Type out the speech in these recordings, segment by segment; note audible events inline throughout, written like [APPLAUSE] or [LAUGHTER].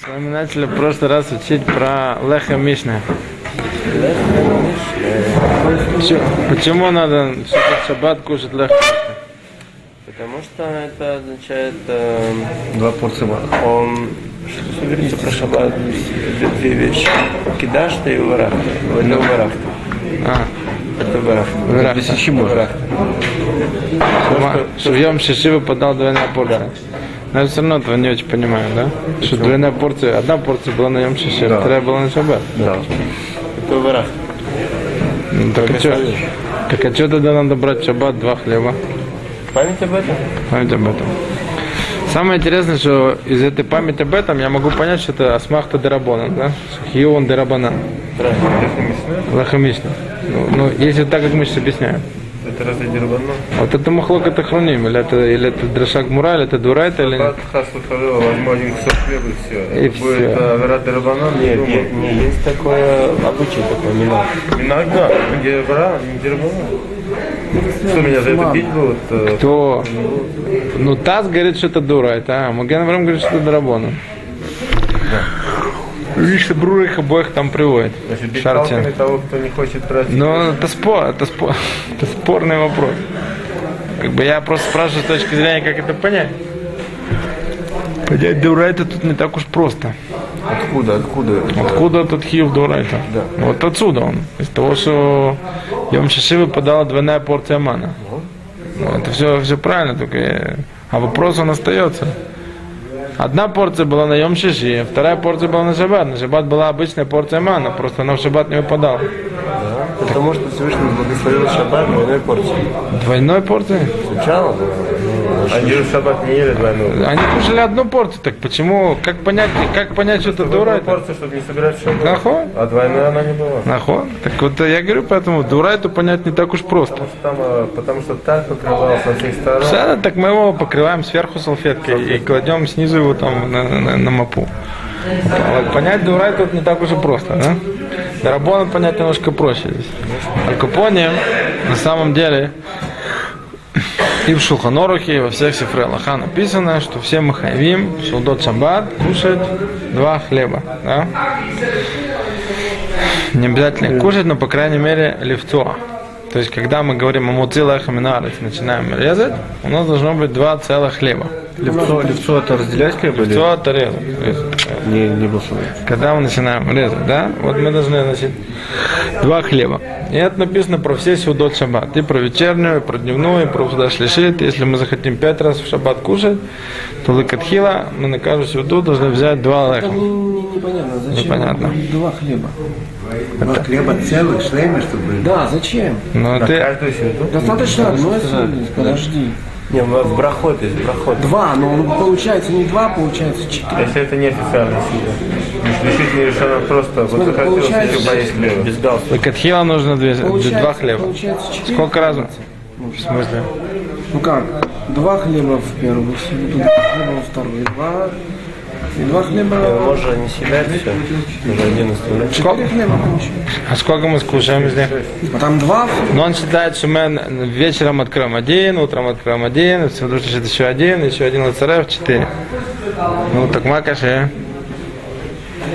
С вами начали в прошлый раз учить про Леха Мишна. Почему надо в шаббат кушать Леха Мишна? Потому что это означает, э, Два порции мана. он, что говорится про шаббат, две, вещи. Кидашта и варахта. Это варахта. А, Это варахта. Варахта. Без что в Йом Шиши выпадала двойная порция. Но я все равно этого не очень понимаю, да? Что двойная порция, одна порция была на Йом Шиши, а вторая была на шаббат. Да. Это варахта. Ну, так, а чё, так а что тогда надо брать шаббат два хлеба? Память об этом? Память об этом. Самое интересное, что из этой памяти об этом я могу понять, что это Асмахта Дерабона, да? Хион Дерабана. Лахамишна. Ну, ну, если так, как мы сейчас объясняем. Это разве дербано? Вот это махлок это храним, или это, или это дрошак мура, или это дурайта, или нет? Хас выходила, возьму один кусок хлеба и все. И Это будет всё. Авера Дербанан, не Нет, не, не, есть такое обычай такой, минак. Иногда, не Дербара, не Дербанан. Что, меня за это бить будут? э, То, ну, Таз говорит, что это дурайта, а Маген Авраам говорит, что это Дарабона. Видишь, что Брура их обоих там приводит. Значит, бить Шартин. палками того, кто не хочет тратить. Ну, это спор, это спор, [LAUGHS] это спорный вопрос. Как бы я просто спрашиваю с точки зрения, как это понять. Понять Дурайта тут не так уж просто. Откуда, откуда? Откуда тут хив Дурайта? Да. Вот отсюда он. Из того, что Йом Шиши выпадала двойная порция мана. Ну, это все, все правильно, только... А вопрос он остается. Одна порция была на Йом Шиши, вторая порция была на Шаббат. На Шаббат была обычная порция мана, просто она в Шаббат не выпадала. Потому что Всевышний благословил шаббат двойной порцией. Двойной порции? Сначала было. Они же шаббат не ели двойную. Они кушали одну порцию, так почему? Как понять, как понять, что это Одну дурайта? порцию, чтобы не собирать в шаббат. Нахуй? А двойная она не была. Нахуй? Так вот я говорю, поэтому дурайту понять не так уж просто. Там, э, потому что так покрывалось со всех сторон. Все, так мы его покрываем сверху салфеткой и кладем снизу его там на, на- на мапу. А вот понять дурай тут не так уж и просто, да? Дарабона понять немножко проще здесь. Алькупоне на самом деле и в Шулханорухе, и во всех сифре написано, что все мы хайвим, Шулдот Шаббат, кушать два хлеба. Да? Не обязательно кушать, но по крайней мере лифтуа. То есть, когда мы говорим о муци лахаминарец, начинаем резать, у нас должно быть два целых хлеба. Левцо, левцо это разделять или? Все это резать. резать. Не, не голосовать. Когда мы начинаем резать, да, вот мы должны значит, два хлеба. И это написано про все сюдот шаббат. И про вечернюю, и про дневную, и про худаш лишит. Если мы захотим пять раз в шаббат кушать, то лыкатхила мы на каждую сюду должны взять два леха. Непонятно, зачем Непонятно. два хлеба? Два хлеба целых, шлейми, чтобы... Да, зачем? Но ты, Каждую. Достаточно одной подожди. Не, в брахот есть брахот. Два, но он получается не два, получается четыре. Если это не официальная сила. Действительно решено просто. Вот захотелось получается, еще поесть хлеба. Без галстука. лыкатхила нужно две, Получается, два хлеба. Получается четыре. Сколько разницы? В смысле? Ну как? Два хлеба в первую сумму, два хлеба во вторую, два... Хлеба... Можно не себя все. Уже один. А сколько мы скушаем из них? А там два, Но он считает, что мы вечером откроем один, утром откроем один, все решит еще один, еще один лацарев, четыре. Ну так макаши.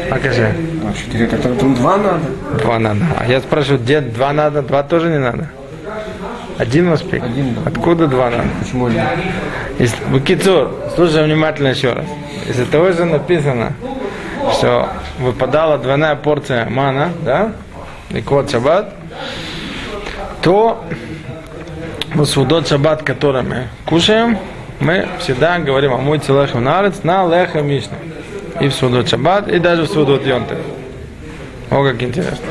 Макаши. а четыре, так там два надо. Два надо. А я спрашиваю, где два надо, два тоже не надо. Один успех. Один, да. Откуда два надо? Почему нет? Если, Букицур, слушай внимательно еще раз. Из-за того же написано, что выпадала двойная порция мана, да, и код шаббат, то судот шаббат, который мы кушаем, мы всегда говорим о мой целехем нарец на леха мишна. И в судот шаббат, и даже в судот йонте. О, как интересно.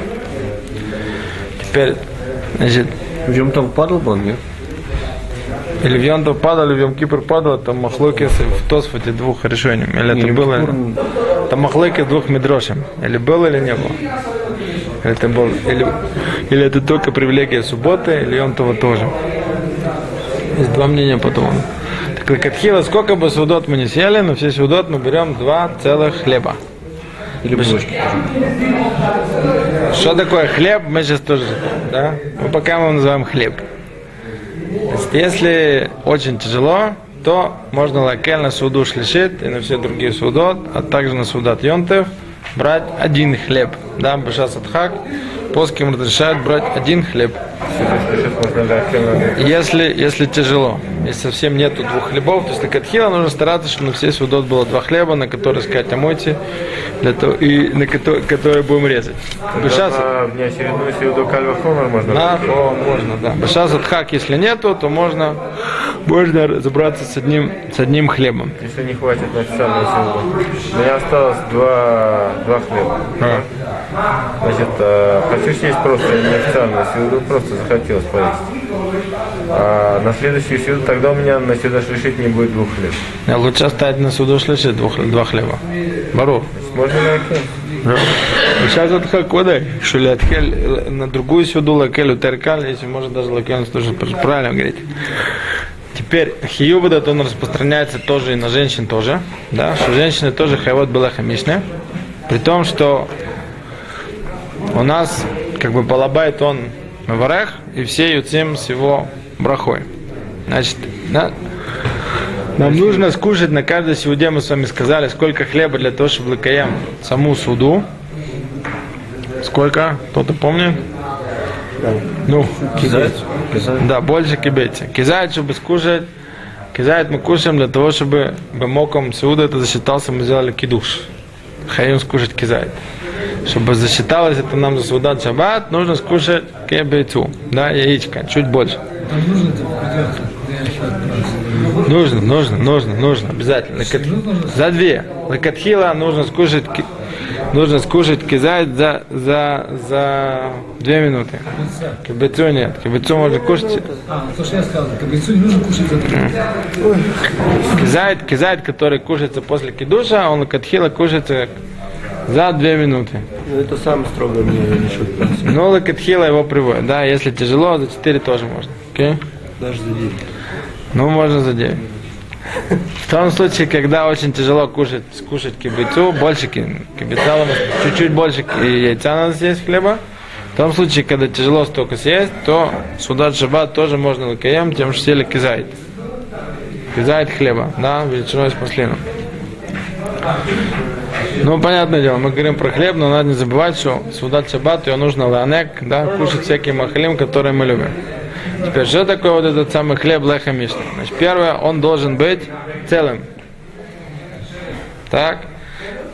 Теперь, значит, В Йом там падал бы он, нет? или в Йонтов падал, или в Йом Кипр падал, там махлокис в Тосфоте двух решений. Или это Йом было? Кипур- Там махлокис двух медрошем. Или был, или не был. Или это был, или, или это только привилегия субботы, или Йонтова тоже. Есть два мнения по тому. Так Лакатхила, сколько бы судот мы не съели, но все судот мы берем два целых хлеба. Или булочки. Что такое хлеб, мы сейчас тоже, да? Мы пока мы называем хлеб. То есть, если очень тяжело, то можно лакель на суду шлишит и на все другие судот, а также на судат йонтев брать один хлеб. Да, бешас хак, плоским разрешают брать один хлеб. Если, если тяжело, если совсем нету двух хлебов, то есть катхила нужно стараться, чтобы на все судот было два хлеба, на которые сказать омойте, для того, и на которые, которые будем резать. Бешас, На внеочередную силу кальва хомер можно да, о, можно, да. Бешас хак, если нету, то можно, можно разобраться с одним, с одним хлебом. Если не хватит на официальную силу. У меня осталось два, два хлеба. Значит, э, хочу съесть просто неофициальную силу, просто захотелось поесть. А на следующую силу тогда у меня на сюда решить не будет двух хлеб. А Лучше оставить на суду шлишит двух, два хлеба. Бару. Можно на? Сейчас вот как водай, что ли, отхель, на другую сюду лакелю теркаль, если можно даже лакель тоже правильно говорить. Теперь хиюб этот он распространяется тоже и на женщин тоже, да, что женщины тоже хайвот была хамишны, при том, что у нас как бы балабайт он варех, и все юцим с его брахой. Значит, да, нам нужно скушать на каждой сеуде, мы с вами сказали, сколько хлеба для того, чтобы лакаем саму суду. Сколько? Кто-то помнит? Ну, Кизайт? Кизайт? да, больше кибете. Кизайт, чтобы скушать, кизайт мы кушаем для того, чтобы бемоком сеуда это засчитался, мы сделали кидуш. Хаим скушать кизайт. Чтобы засчиталось это нам за судат шаббат, нужно скушать кебейцу, да, яичко, чуть больше. Нужно, нужно, нужно, нужно, обязательно. Лакат- За две. Лакатхила нужно скушать, нужно скушать кизайт за, за, за две минуты. Кибецу нет. Кибецу можно кушать. А, то, что я сказал, кабицу не нужно кушать за три. Кизайт, кизайт, который кушается после кидуша, он лакатхила кушается за две минуты. Ну, это самое строгое мне решит. Но лакатхила его приводит. Да, если тяжело, за четыре тоже можно. Окей? Даже за девять. Ну, можно за 9. В том случае, когда очень тяжело кушать, скушать кибицу, больше ки- кибица, чуть-чуть больше яйца надо съесть хлеба. В том случае, когда тяжело столько съесть, то судат шаббат тоже можно лакаем, тем, что сели кизайт. Кизайт хлеба, да, величиной с маслином. Ну, понятное дело, мы говорим про хлеб, но надо не забывать, что судат шаббат, ее нужно ланек, да, кушать всякие махалим, которые мы любим. Теперь, что такое вот этот самый хлеб леха мишна? Значит, первое, он должен быть целым. Так?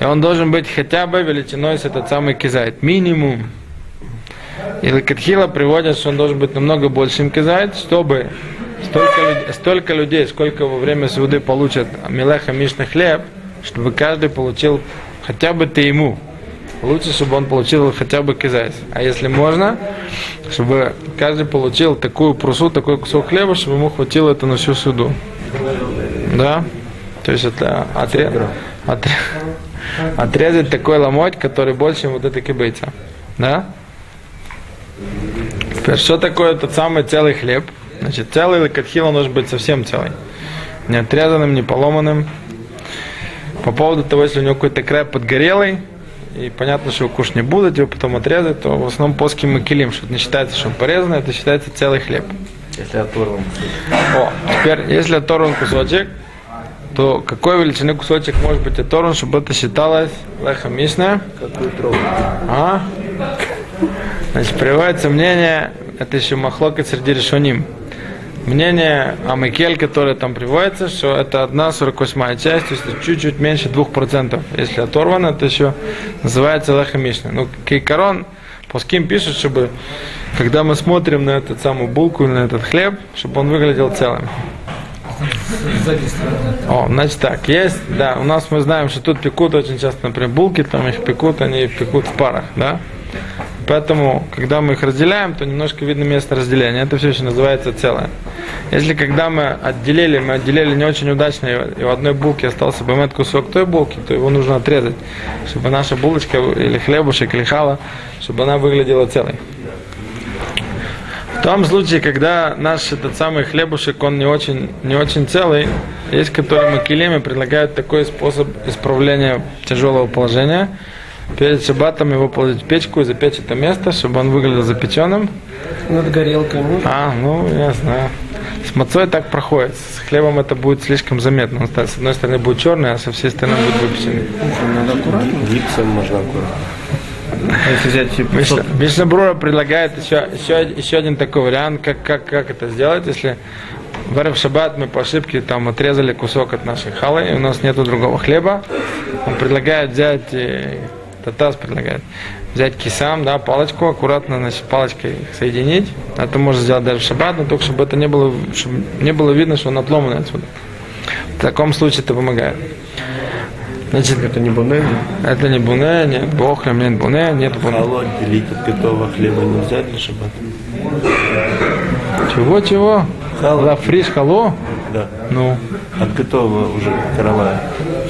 И он должен быть хотя бы величиной с этот самый кизайт. Минимум. И Лакатхила приводят, что он должен быть намного большим кизайт, чтобы столько, столько людей, сколько во время суды получат милеха мишна хлеб, чтобы каждый получил хотя бы ты ему. Лучше, чтобы он получил хотя бы кизайс. А если можно, чтобы каждый получил такую прусу, такой кусок хлеба, чтобы ему хватило это на всю суду. Да? То есть это отре- отре- отрезать такой ломоть, который больше, чем вот эта кибейца. Да? Теперь, что такое тот самый целый хлеб? Значит, целый лакатхила должен быть совсем целый. Не отрезанным, не поломанным. По поводу того, если у него какой-то край подгорелый, и понятно, что его кушать не будут, его потом отрезать, то в основном плоский макелим, что это не считается, что он порезанный, это считается целый хлеб. Если оторван. О, теперь, если оторван кусочек, то какой величины кусочек может быть оторван, чтобы это считалось лехом мишна? Какую трогать? А? Значит, приводится мнение, это еще махлокет среди решоним. Мнение Амикель, которое там приводится, что это одна 48 часть, то есть чуть-чуть меньше 2%. Если оторвано, это еще называется лахамишна. Ну, кейкарон, Пуским пишут, чтобы, когда мы смотрим на эту самую булку на этот хлеб, чтобы он выглядел целым. О, значит так, есть, да, у нас мы знаем, что тут пекут очень часто, например, булки, там их пекут, они пекут в парах, да. Поэтому, когда мы их разделяем, то немножко видно место разделения. Это все еще называется целое. Если когда мы отделили, мы отделили не очень удачно, и в одной булке остался бэмет кусок той булки, то его нужно отрезать, чтобы наша булочка или хлебушек, или хала, чтобы она выглядела целой. В том случае, когда наш этот самый хлебушек, он не очень, не очень целый, есть, которые макелеми предлагают такой способ исправления тяжелого положения. Перед шабатом его положить в печку и запечь это место, чтобы он выглядел запеченным. Над горелкой можно? А, ну, я знаю. С мацой так проходит. С хлебом это будет слишком заметно. Он с одной стороны будет черный, а со всей стороны будет выпеченный. Надо аккуратно. Гипсом можно аккуратно. А если взять типа Мишна, Мишна Брура предлагает еще, еще, еще один такой вариант, как, как, как это сделать, если в Эрев Шаббат мы по ошибке там отрезали кусок от нашей халы, и у нас нету другого хлеба. Он предлагает взять, э, Татас предлагает, взять кисам, да, палочку, аккуратно, значит, палочкой соединить. Это можно сделать даже в шаббат, но только чтобы это не было, чтобы не было видно, что он отломанный отсюда. В таком случае это помогает. Значит, это не бунель, это не буне, нет бохлем, нет буне, нет буне. Халот делить от готового хлеба нельзя для шаббата? Чего, чего? Хало. За фриш хало? Да. Ну, От готового уже каравая.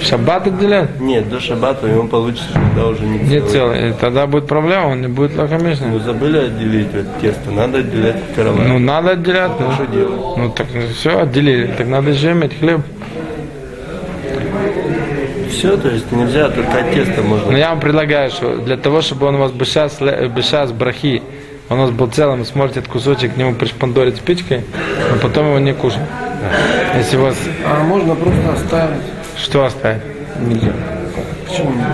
Шаббат отделять? Нет, до шаббата ему получится, тогда уже не Не целый. целый. И Тогда будет проблема, он не будет Ну, лакомичный. забыли отделить от теста, надо отделять от каравая. Ну, надо отделять. ну. что делать? Ну, так все, отделили. Так надо еще иметь хлеб. Все, то есть нельзя только от теста Но можно. я вам предлагаю, что для того, чтобы он у вас бешас, бешас брахи, он у вас был целым, сможете этот кусочек к нему пришпандорить спичкой, но потом его не кушать. Если у вас... А можно просто оставить. Что оставить? Нельзя. Почему нет?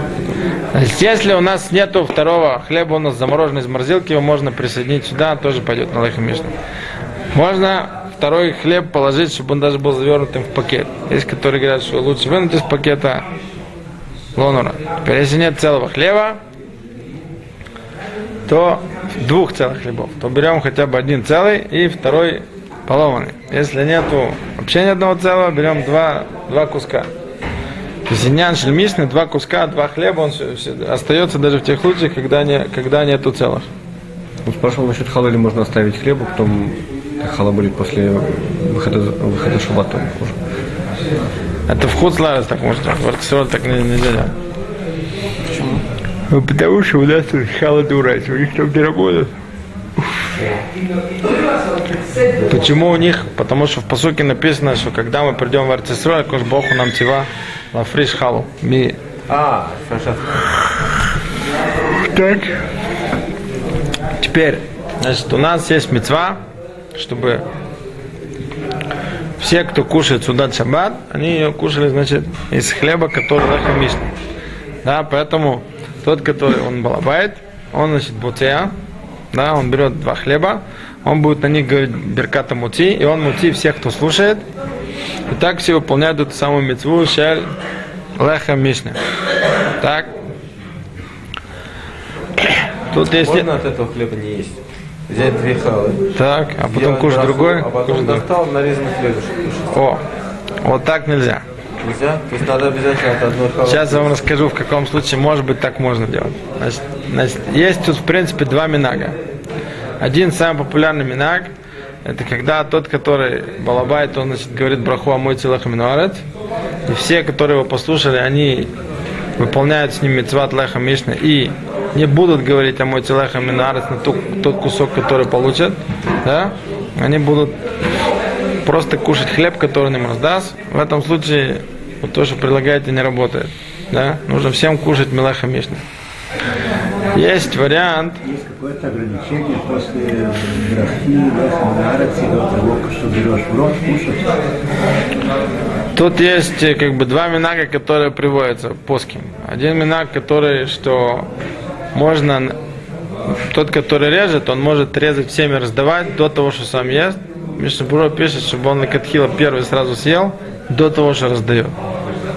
Значит, если у нас нету второго хлеба, у нас замороженный из морозилки, его можно присоединить сюда, тоже пойдет на лайха Мишна. Можно второй хлеб положить, чтобы он даже был завернутым в пакет. Есть, которые говорят, что лучше вынуть из пакета лонора. Теперь, если нет целого хлеба, то двух целых хлебов, то берем хотя бы один целый и второй поломанный. Если нету вообще ни одного целого, берем два, два куска. Иньян шельмишны, два куска, два хлеба, он всё- остается даже в тех случаях, когда, не, когда нету целых. Он спрашивал насчет хала, или можно оставить хлеба, потом хала будет после выхода, выхода шаббата уже. Это в Хуцларес так можно в Арксероль так не- нельзя делать. Почему? Потому что у нас тут хала у них там не работает. Почему у них? Потому что в посуке написано, что когда мы придем в Арцисроль, кош Богу нам тива лафриш халу. Ми А. Так. Теперь, значит, у нас есть мецва, чтобы все, кто кушает сюда шаббат, они ее кушали, значит, из хлеба, который лахамишный. Да, поэтому тот, который он балабает, он, значит, буцея, да, он берет два хлеба, он будет на них говорить берката мути, и он мути всех, кто слушает. И так все выполняют эту самую мецву шель леха мишны. Так. Тут есть... Можно от этого хлеба не есть? Взять две халы. Так, а потом кушать другой. А потом достал нарезанный хлебушек. О, вот так нельзя. Нельзя? То есть надо обязательно от одной халы. Сейчас я вам расскажу, в каком случае, может быть, так можно делать. Значит, значит, есть тут, в принципе, два минага. Один самый популярный минаг, это когда тот, который балабайт, он, значит, говорит браху о мой телах и все, которые его послушали, они выполняют с ним митцват леха мишна и не будут говорить о мой телеха минарец на тот, тот кусок, который получат, да, они будут просто кушать хлеб, который им раздаст. В этом случае вот то, что предлагаете, не работает. Да? Нужно всем кушать мелаха мишна. Есть вариант, Есть какое-то ограничение после до того, что берешь в рот, кушать. Тут есть э, как бы два минага, которые приводятся поским. Один минаг, который, что можно, тот, который режет, он может резать всеми раздавать до того, что сам ест. Мишнабуро пишет, чтобы он накатхила первый сразу съел, до того, что раздает.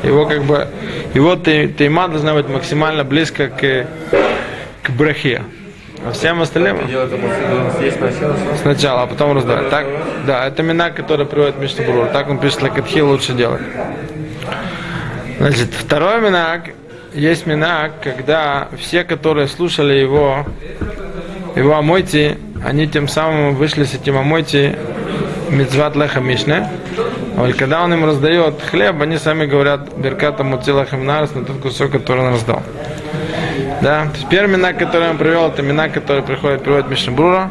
Его как бы, его тейма должна быть максимально близко к, к брахе. А всем остальным сначала. а потом раздавать. Так, да, это минак, который приводит Мишнабуро. Так он пишет, лакатхи лучше делать. Значит, второй минак, есть минак, когда все, которые слушали его, его амойти, они тем самым вышли с этим амойти мицват леха мишне. А когда он им раздает хлеб, они сами говорят берката муцила хамнарс на тот кусок, который он раздал. Да, первый минак, который он привел, это минак, который приходит, приводит Мишнабрура,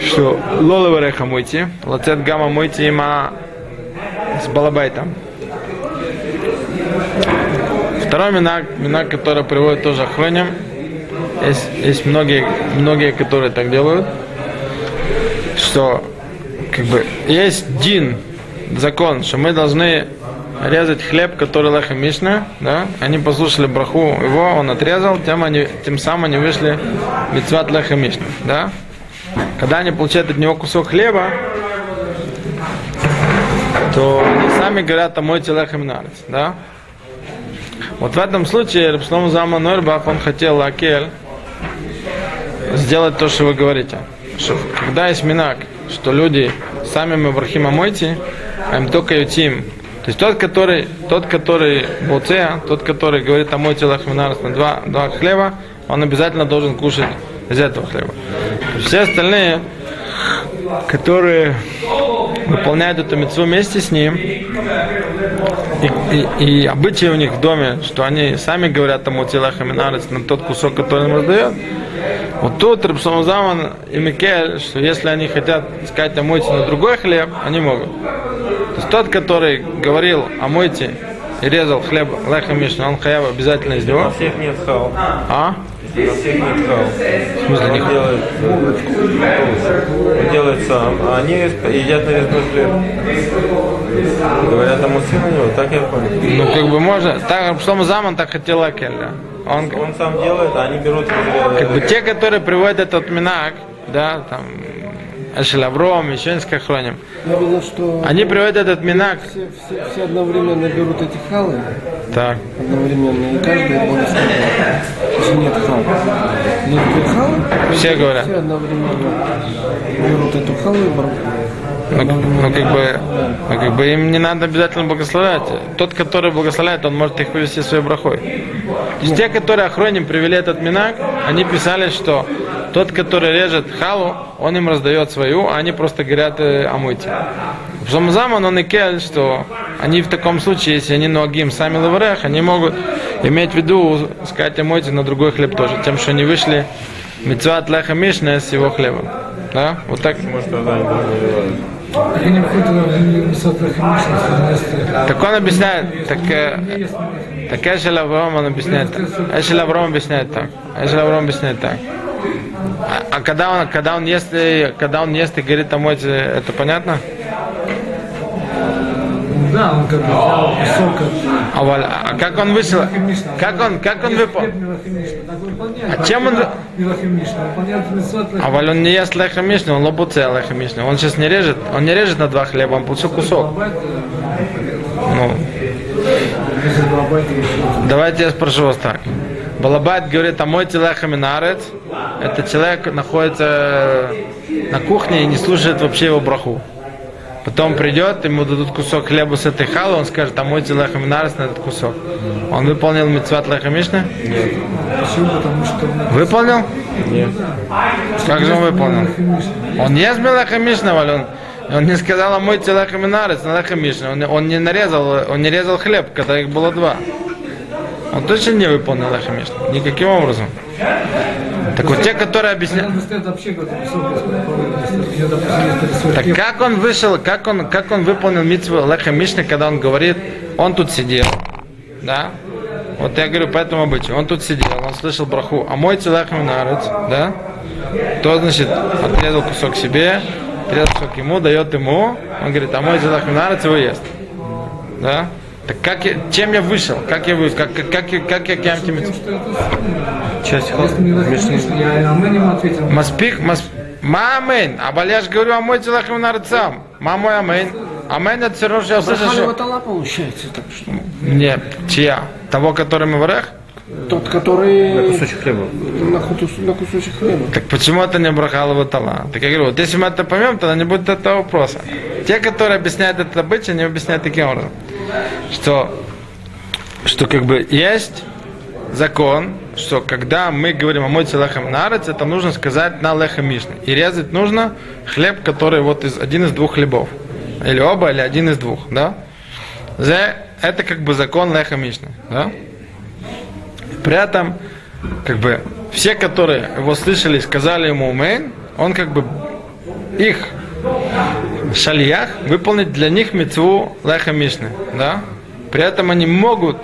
что лолы вареха мойти, лацет гамма мойти има с балабайтом. Второй минак, минак, который приводит тоже охроним. Есть, есть многие, многие, которые так делают, что как бы есть дин, закон, что мы должны резать хлеб, который леха мишна, да? Они послушали браху его, он отрезал, тем, они, тем самым они вышли в митцват леха мишна, да? Когда они получают от него кусок хлеба, то они сами говорят, мойте леха минарец, да? Вот в этом случае Рабшлом Зама Нойрбах, он хотел Акель сделать то, что вы говорите. Что, когда есть минак, что люди сами мы брахима мойте, а им только ютим. То есть тот, который, тот, который боцея, тот, который говорит о мойте лахминарс на два, два хлеба, он обязательно должен кушать из этого хлеба. Все остальные, которые выполняют эту мецву вместе с ним, и, и, и обычаи у них в доме, что они сами говорят тому телаха минарец на тот кусок, который им раздает, вот тут Рабшам Заман и Микель, что если они хотят сказать омойте на другой хлеб, они могут. Тот, который говорил омойте и резал хлеб леха мишна, он хаяв обязательно из него. всех нет хал. А? На всех нет хал. В смысле не Он делает, он делает сам, а они едят нарезной хлеб. Говорят, а мусы на него, так я понял. Ну, как бы можно. Так, Рабшам Заман так хотел Акель, да. Он, Он сам делает, а они берут как бы те, которые приводят этот минак, да, там, Эшелавром, еще несколько хроним, Я видел, что они приводят этот минак, все, все, все одновременно берут эти халы, так, одновременно, и каждый благословляет. Если нет хал. Нет хал, все говорят. все одновременно берут эту халу и браху. Ну, ну, как бы, ну, как бы им не надо обязательно благословлять. Тот, который благословляет, он может их повести своей брахой. То есть те, которые охроним привели этот минак, они писали, что тот, который режет халу, он им раздает свою, а они просто говорят э, омойте. В Шамзаман он и кель, что они в таком случае, если они ногим сами лаврех, они могут иметь в виду сказать омойте на другой хлеб тоже, тем, что они вышли митцват леха мишна с его хлебом. Да? Вот так. Так он объясняет, так, э, так Эшель Авраам он объясняет. Эшель Авраам объясняет так. Эшель Авраам объясняет так. А, а когда он, когда он ест, и- когда он ест и говорит омойте, это понятно? Да, он как бы от А, а как он вышел? Как он, как он выполнил? А чем он- А валь он не ест леха мишна, он лобуце леха мишна. Он сейчас не режет, он не режет на два хлеба, он получил кусок. Ну, Давайте я спрошу вас так. Балабайт говорит, а мой телеха минарец, это человек находится на кухне и не слушает вообще его браху. Потом придет, ему дадут кусок хлеба с этой халы, он скажет, а мой телеха минарец на этот кусок. Он выполнил митцват леха мишна? Он Выполнил? Нет. Как же он выполнил? Он не ест леха мишна, он, он не сказал, а мой телеха минарец на леха мишна. Он, он не нарезал, он не резал хлеб, когда их было два. Он точно не выполнил леха мишна. Никаким образом. Так вот те, которые объясняют... Так как он вышел, как он, как он выполнил митцву Леха Мишны, когда он говорит, он тут сидел, да? Вот я говорю по этому обычаю, он тут сидел, он слышал браху, а мой Леха Минарец, да? То, значит, отрезал кусок себе, отрезал кусок ему, дает ему, он говорит, а мой Леха Минарец его ест, да? Так как я, чем я вышел? Как я вышел? Как, как, как, я- как я кем это Часть Если не логично, я Амен ему ответил. Маспик, мас... Мамин, а я же говорю, а мой Леха Минарец сам. Мамой амин. Амин это все равно, что я услышал, что... ватала получается, так что. Нет, чья? Того, который мы варех? Тот, который Кусочек хлеба. на, хутус- на кусочек хлеба. Так почему это не брахалова тала? Так я говорю, вот если мы это поймем, тогда не будет этого вопроса. Те, которые объясняют это обычай, они объясняют таким образом, что, что как бы есть закон, что когда мы говорим о мой лехам нарец, это нужно сказать на леха мишны. И резать нужно хлеб, который вот из, один из двух хлебов. Или оба, или один из двух, да? Зе- Это как бы закон леха мишны, да? При этом, как бы, все, которые его слышали, сказали ему умейн, он как бы их шальях выполнить для них мецву леха мишны, да? При этом они могут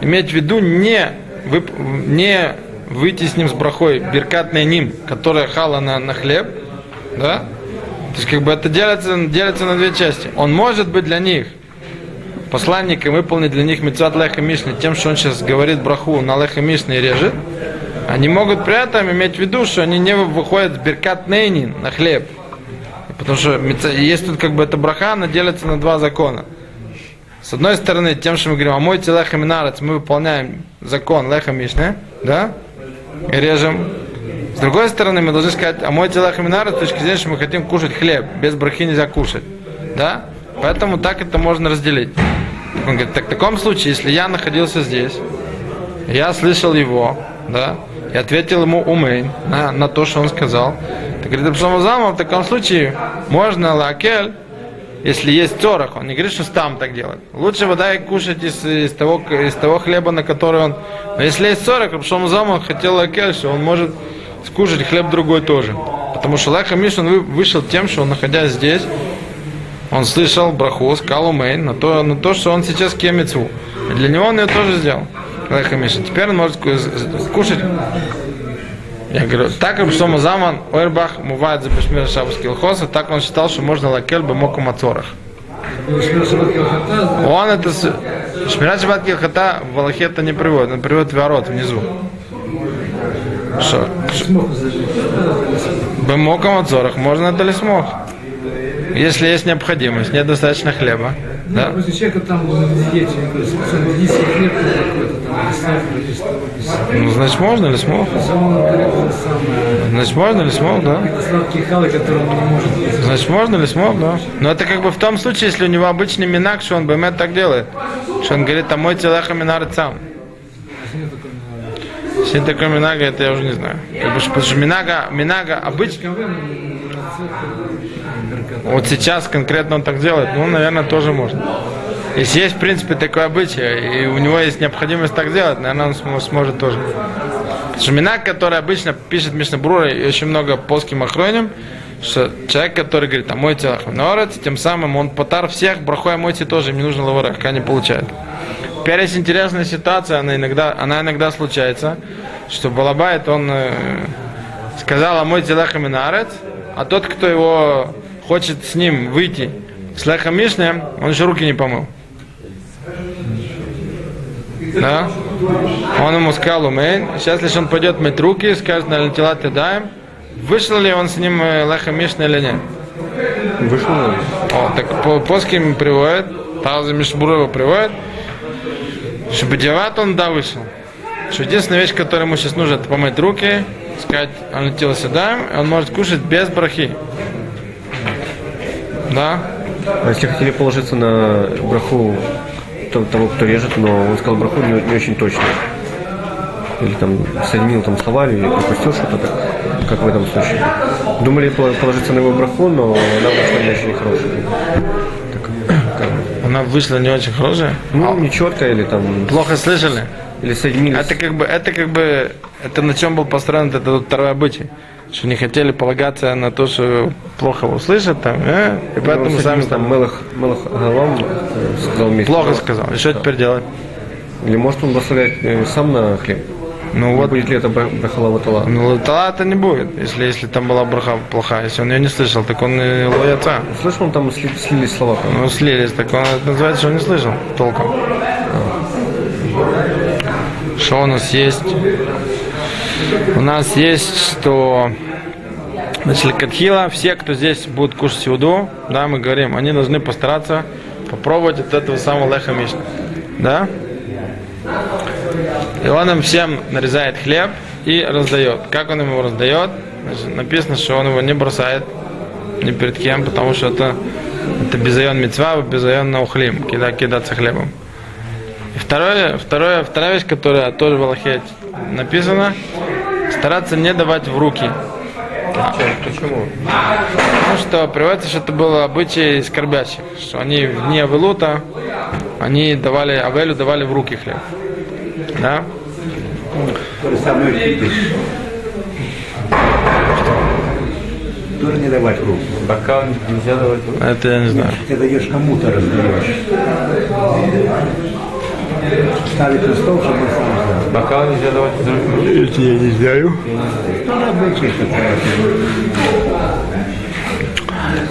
иметь в виду не, вып- не выйти с ним с брахой, беркатный ним, которая хала на, на хлеб, да? То есть как бы это делится, делится на две части. Он может быть для них посланником, выполнить для них митцват Леха Мишны тем, что он сейчас говорит браху на Леха Мишны и режет. Они могут при этом иметь в виду, что они не выходят с беркат нейнин на хлеб. Потому что есть тут как бы эта браха, она делится на два закона. С одной стороны, тем, что мы говорим, а мой леха минарец, мы выполняем закон леха мишны, да, и режем. С другой стороны, мы должны сказать, а мой леха минарец, с точки зрения, что мы хотим кушать хлеб, без брахи нельзя кушать, да, поэтому так это можно разделить. Он говорит, так в таком случае, если я находился здесь, я слышал его, да, и ответил ему умейн на, на то, что он сказал. Так говорит, Рабшома Залма, в таком случае можно лакель, если есть цорах, он не говорит, что там так делать. Лучше вода и кушать из, из, того, из того хлеба, на который он... Но если есть цорах, Рабшома Залма он хотел лакель, что он может скушать хлеб другой тоже. Потому что Леха Миш, он вы- вышел тем, что он, находясь здесь, он слышал браху, сказал умейн на то, на то, что он сейчас кемицу. Для него он ее тоже сделал. Леха Миша. Теперь он может кушать. Я говорю, так что Заман Ойрбах мувает за Бешмир Шабовский Лхоса, так он считал, что можно лакель бы моку мацорах. Он это... Шмират Шабат Килхата в Аллахе это не приводит, он приводит ворот внизу. Что? Бемока мацорах можно это ли смог? Если есть необходимость, нет достаточно хлеба. Да? После человека там диете, специально диетический хлеб какой-то там. Ну, значит, можно ли смог? Значит, можно ли смог, да? Сладкие халы, которые он не может есть. Значит, можно ли смог, да? Но это как бы в том случае, если у него обычный минак, что он бемет так делает. Что он говорит, а мой телеха минар сам. Если такой минага, это я уже не знаю. Как потому что минага, минага обычно... Вот сейчас конкретно он так делает, ну, наверное, тоже можно. Если есть, в принципе, такое обычай, и у него есть необходимость так делать, наверное, он см- сможет тоже. Потому что Минак, который обычно пишет Мишнабрура и очень много плоским охроним, что человек, который говорит, а мой телах тем самым он потар всех, брахой мойте тоже, им не нужно лаварах, они получают. Теперь есть интересная ситуация, она иногда, она иногда случается, что Балабайт, он э, сказал, а мой телах минарец, а тот, кто его хочет с ним выйти с лехом Мишне, он еще руки не помыл. Да? Он ему сказал, умейн. Сейчас, если он пойдет мыть руки, скажет, на тела ты даем, вышел ли он с ним э, леха Мишна или нет? Вышел? О, так по плоским приводит, Талза Мишбурова приводит, что Бадиават он да вышел. Что единственная вещь, которая ему сейчас нужно, это помыть руки, сказать, он летел сюда, и он может кушать без брахи. Да? А если хотели положиться на браху то- того, кто режет, но он сказал браху не, не очень точно. Или там соединил там слова или пропустил что-то, так, как в этом случае. Думали пол- положиться на его браху, но она вышла не очень хорошая. Она вышла не очень хорошая. ну, не четко или там... Плохо слышали? Или соединились. Это как бы, это как бы, это на чем был построен этот вот второй обычай. Что не хотели полагаться на то, что плохо услышат там, э, и поэтому Ну, сами соединился там Мелах, Мелах Галам э, сказал вместе. плохо сказал. И что теперь делать? Или может он благословлять э, сам на хлеб? Ну Не вот, будет ли это бра- брахала ватала? ну талата не будет, если, если там была браха плохая. Если он ее не слышал, так он и лояца. Слышал, он там сли- слились слова. там? Ну, слились, так он это называется, что он не слышал толком. Что у нас есть? У нас есть, что Значит, Катхила, все, кто здесь будут кушать сюду, да, мы говорим, они должны постараться попробовать от этого самого леха мишна. Да? И он им всем нарезает хлеб и раздает. Как он его раздает? Значит, написано, что он его не бросает ни перед кем, потому что это, это безайон мецва, безайон наухлим, кида, кидаться хлебом. И второе, второе, вторая вещь, которая тоже в Аллахе написана, стараться не давать в руки. Почему? Потому что приводится, что это было обычай скорбящих, что они в дне Велута, они давали, Авелю давали в руки хлеб. Да? Тоже не давать в руку. Бокал нельзя давать. в руки. Это я не знаю. Ты даешь кому-то, раздаешь. Ставить на стол, чтобы он сам взял. Бокал нельзя давать в руки. Ну, обычай такой.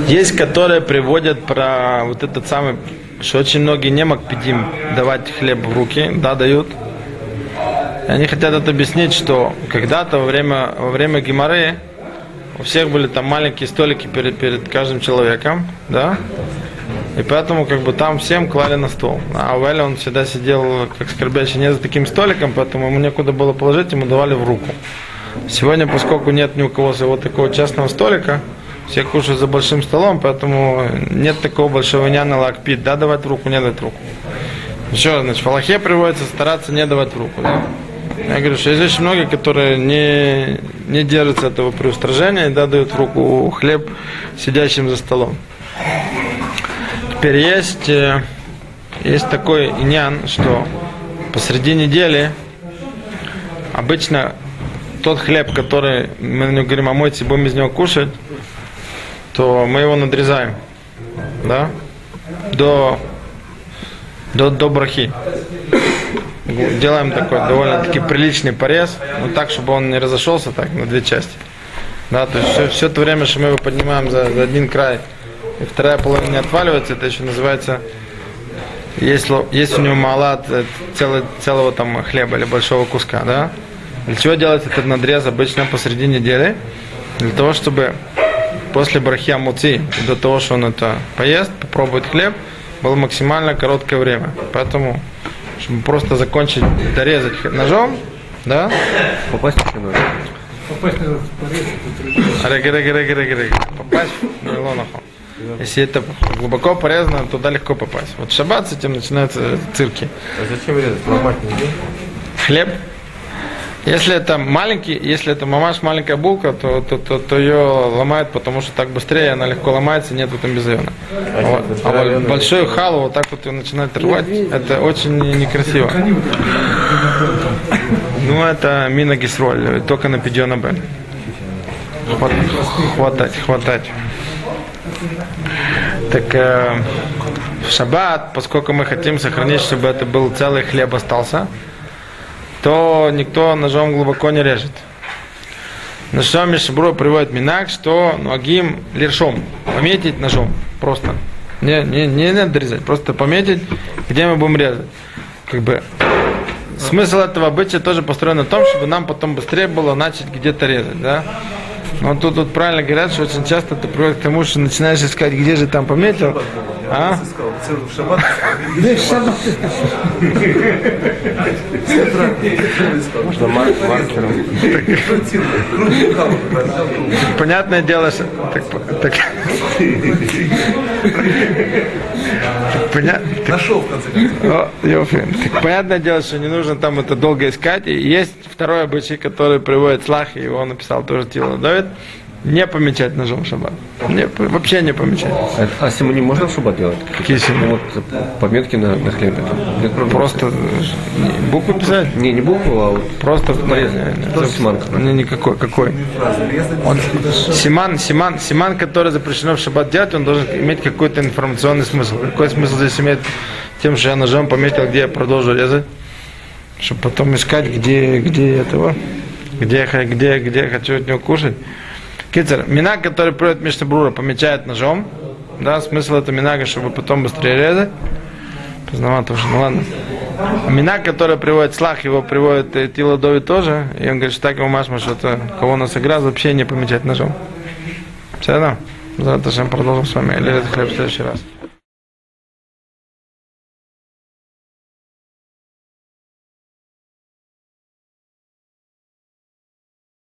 Есть, которые приводят про вот этот самый, что очень многие не макпидим давать хлеб в руки, да, дают. Они хотят это объяснить, что когда-то во время, во время геморы у всех были там маленькие столики перед, перед каждым человеком, да, и поэтому как бы там всем клали на стол. А у Эля он всегда сидел как скорбящий не за таким столиком, поэтому ему некуда было положить, ему давали в руку. Сегодня, поскольку нет ни у кого своего такого частного столика, все кушают за большим столом, поэтому нет такого большого няна лакпит, да, давать руку, не давать руку. Еще значит, в Аллахе приводится стараться не давать руку, да. Я говорю, что очень многие, которые не, не держатся этого преустражения, да, дают в руку хлеб сидящим за столом. Теперь есть, э, есть такой иньян, что посреди недели обычно тот хлеб, который мы на него говорим, а мойте, будем из него кушать, то мы его надрезаем, да, до, до, до брахи. Делаем такой довольно-таки приличный порез, но так, чтобы он не разошелся так на две части. Да, то есть все, все то время, что мы его поднимаем за, за один край, и вторая половина не отваливается, это еще называется, есть, есть у него мало целого, целого там хлеба или большого куска, да? Для чего делать этот надрез обычно посреди недели? Для того, чтобы после брахи амуци, до того, что он это поест, попробует хлеб, было максимально короткое время. Поэтому, чтобы просто закончить дорезать ножом, да, Попасть еще надо. Попасть на этот порез, это трудно. Реги, реги, реги, реги, реги. Попасть в нейлонаху. Если это глубоко порезано, туда легко попасть. Вот в шаббат с этим начинаются цирки. А зачем резать? Ломать нельзя? Хлеб. Если это маленький, если это мамаш маленькая булка, то, то, то, то ее ломают, потому что так быстрее она легко ломается, нет там безъена. А, вот, а вот большую халу вот так вот ее начинать рвать, это очень не- некрасиво. Вот Ну это мина гисроль, только на пидьона. Хват- Хватать, хватать. Так э, в шаббат, поскольку мы хотим сохранить, чтобы это был целый хлеб остался, то никто ножом глубоко не режет. На что Мишабро приводит Минак, что ногим лершом, пометить ножом, просто. Не, не, не надо резать, просто пометить, где мы будем резать. Как бы смысл этого обычая тоже построен на том, чтобы нам потом быстрее было начать где-то резать, да? Но тут, тут правильно говорят, что очень часто это приводит к тому, что начинаешь искать, где же там пометил, а? Можно мар- маркером. Понятное дело, что... Нашел, в конце концов. Понятное дело, что не нужно там это долго искать. И есть второй обычай, который приводит Слах, и его написал тоже Тила Давид, не помечать ножом шаббат. Не, вообще не помечать. А, а симони можно в шаббат делать? Какие симони? Ну, вот пометки на, на хлебе. Там. Просто не, букву писать. Не, не букву, а вот Просто не, не, симан какой-то. не, никакой, какой. Он, симан, симан, симан, который запрещено в шаббат делать, он должен иметь какой-то информационный смысл. Какой смысл здесь имеет тем, что я ножом пометил, где я продолжу резать, чтобы потом искать, где, где этого, где, где, где хочу от него кушать. Кицер, минак, который приводит Мишнабрура, помечает ножом, да, смысл это минага, чтобы потом быстрее резать. Поздновато уже, ну ладно. А Минак, который приводит слах, его приводит э, Тила Дови тоже. И он говорит, что так ему машма, что это кого нас игра, вообще не помечать ножом. Все равно. Завтра продолжим с вами. Или это хлеб в следующий раз.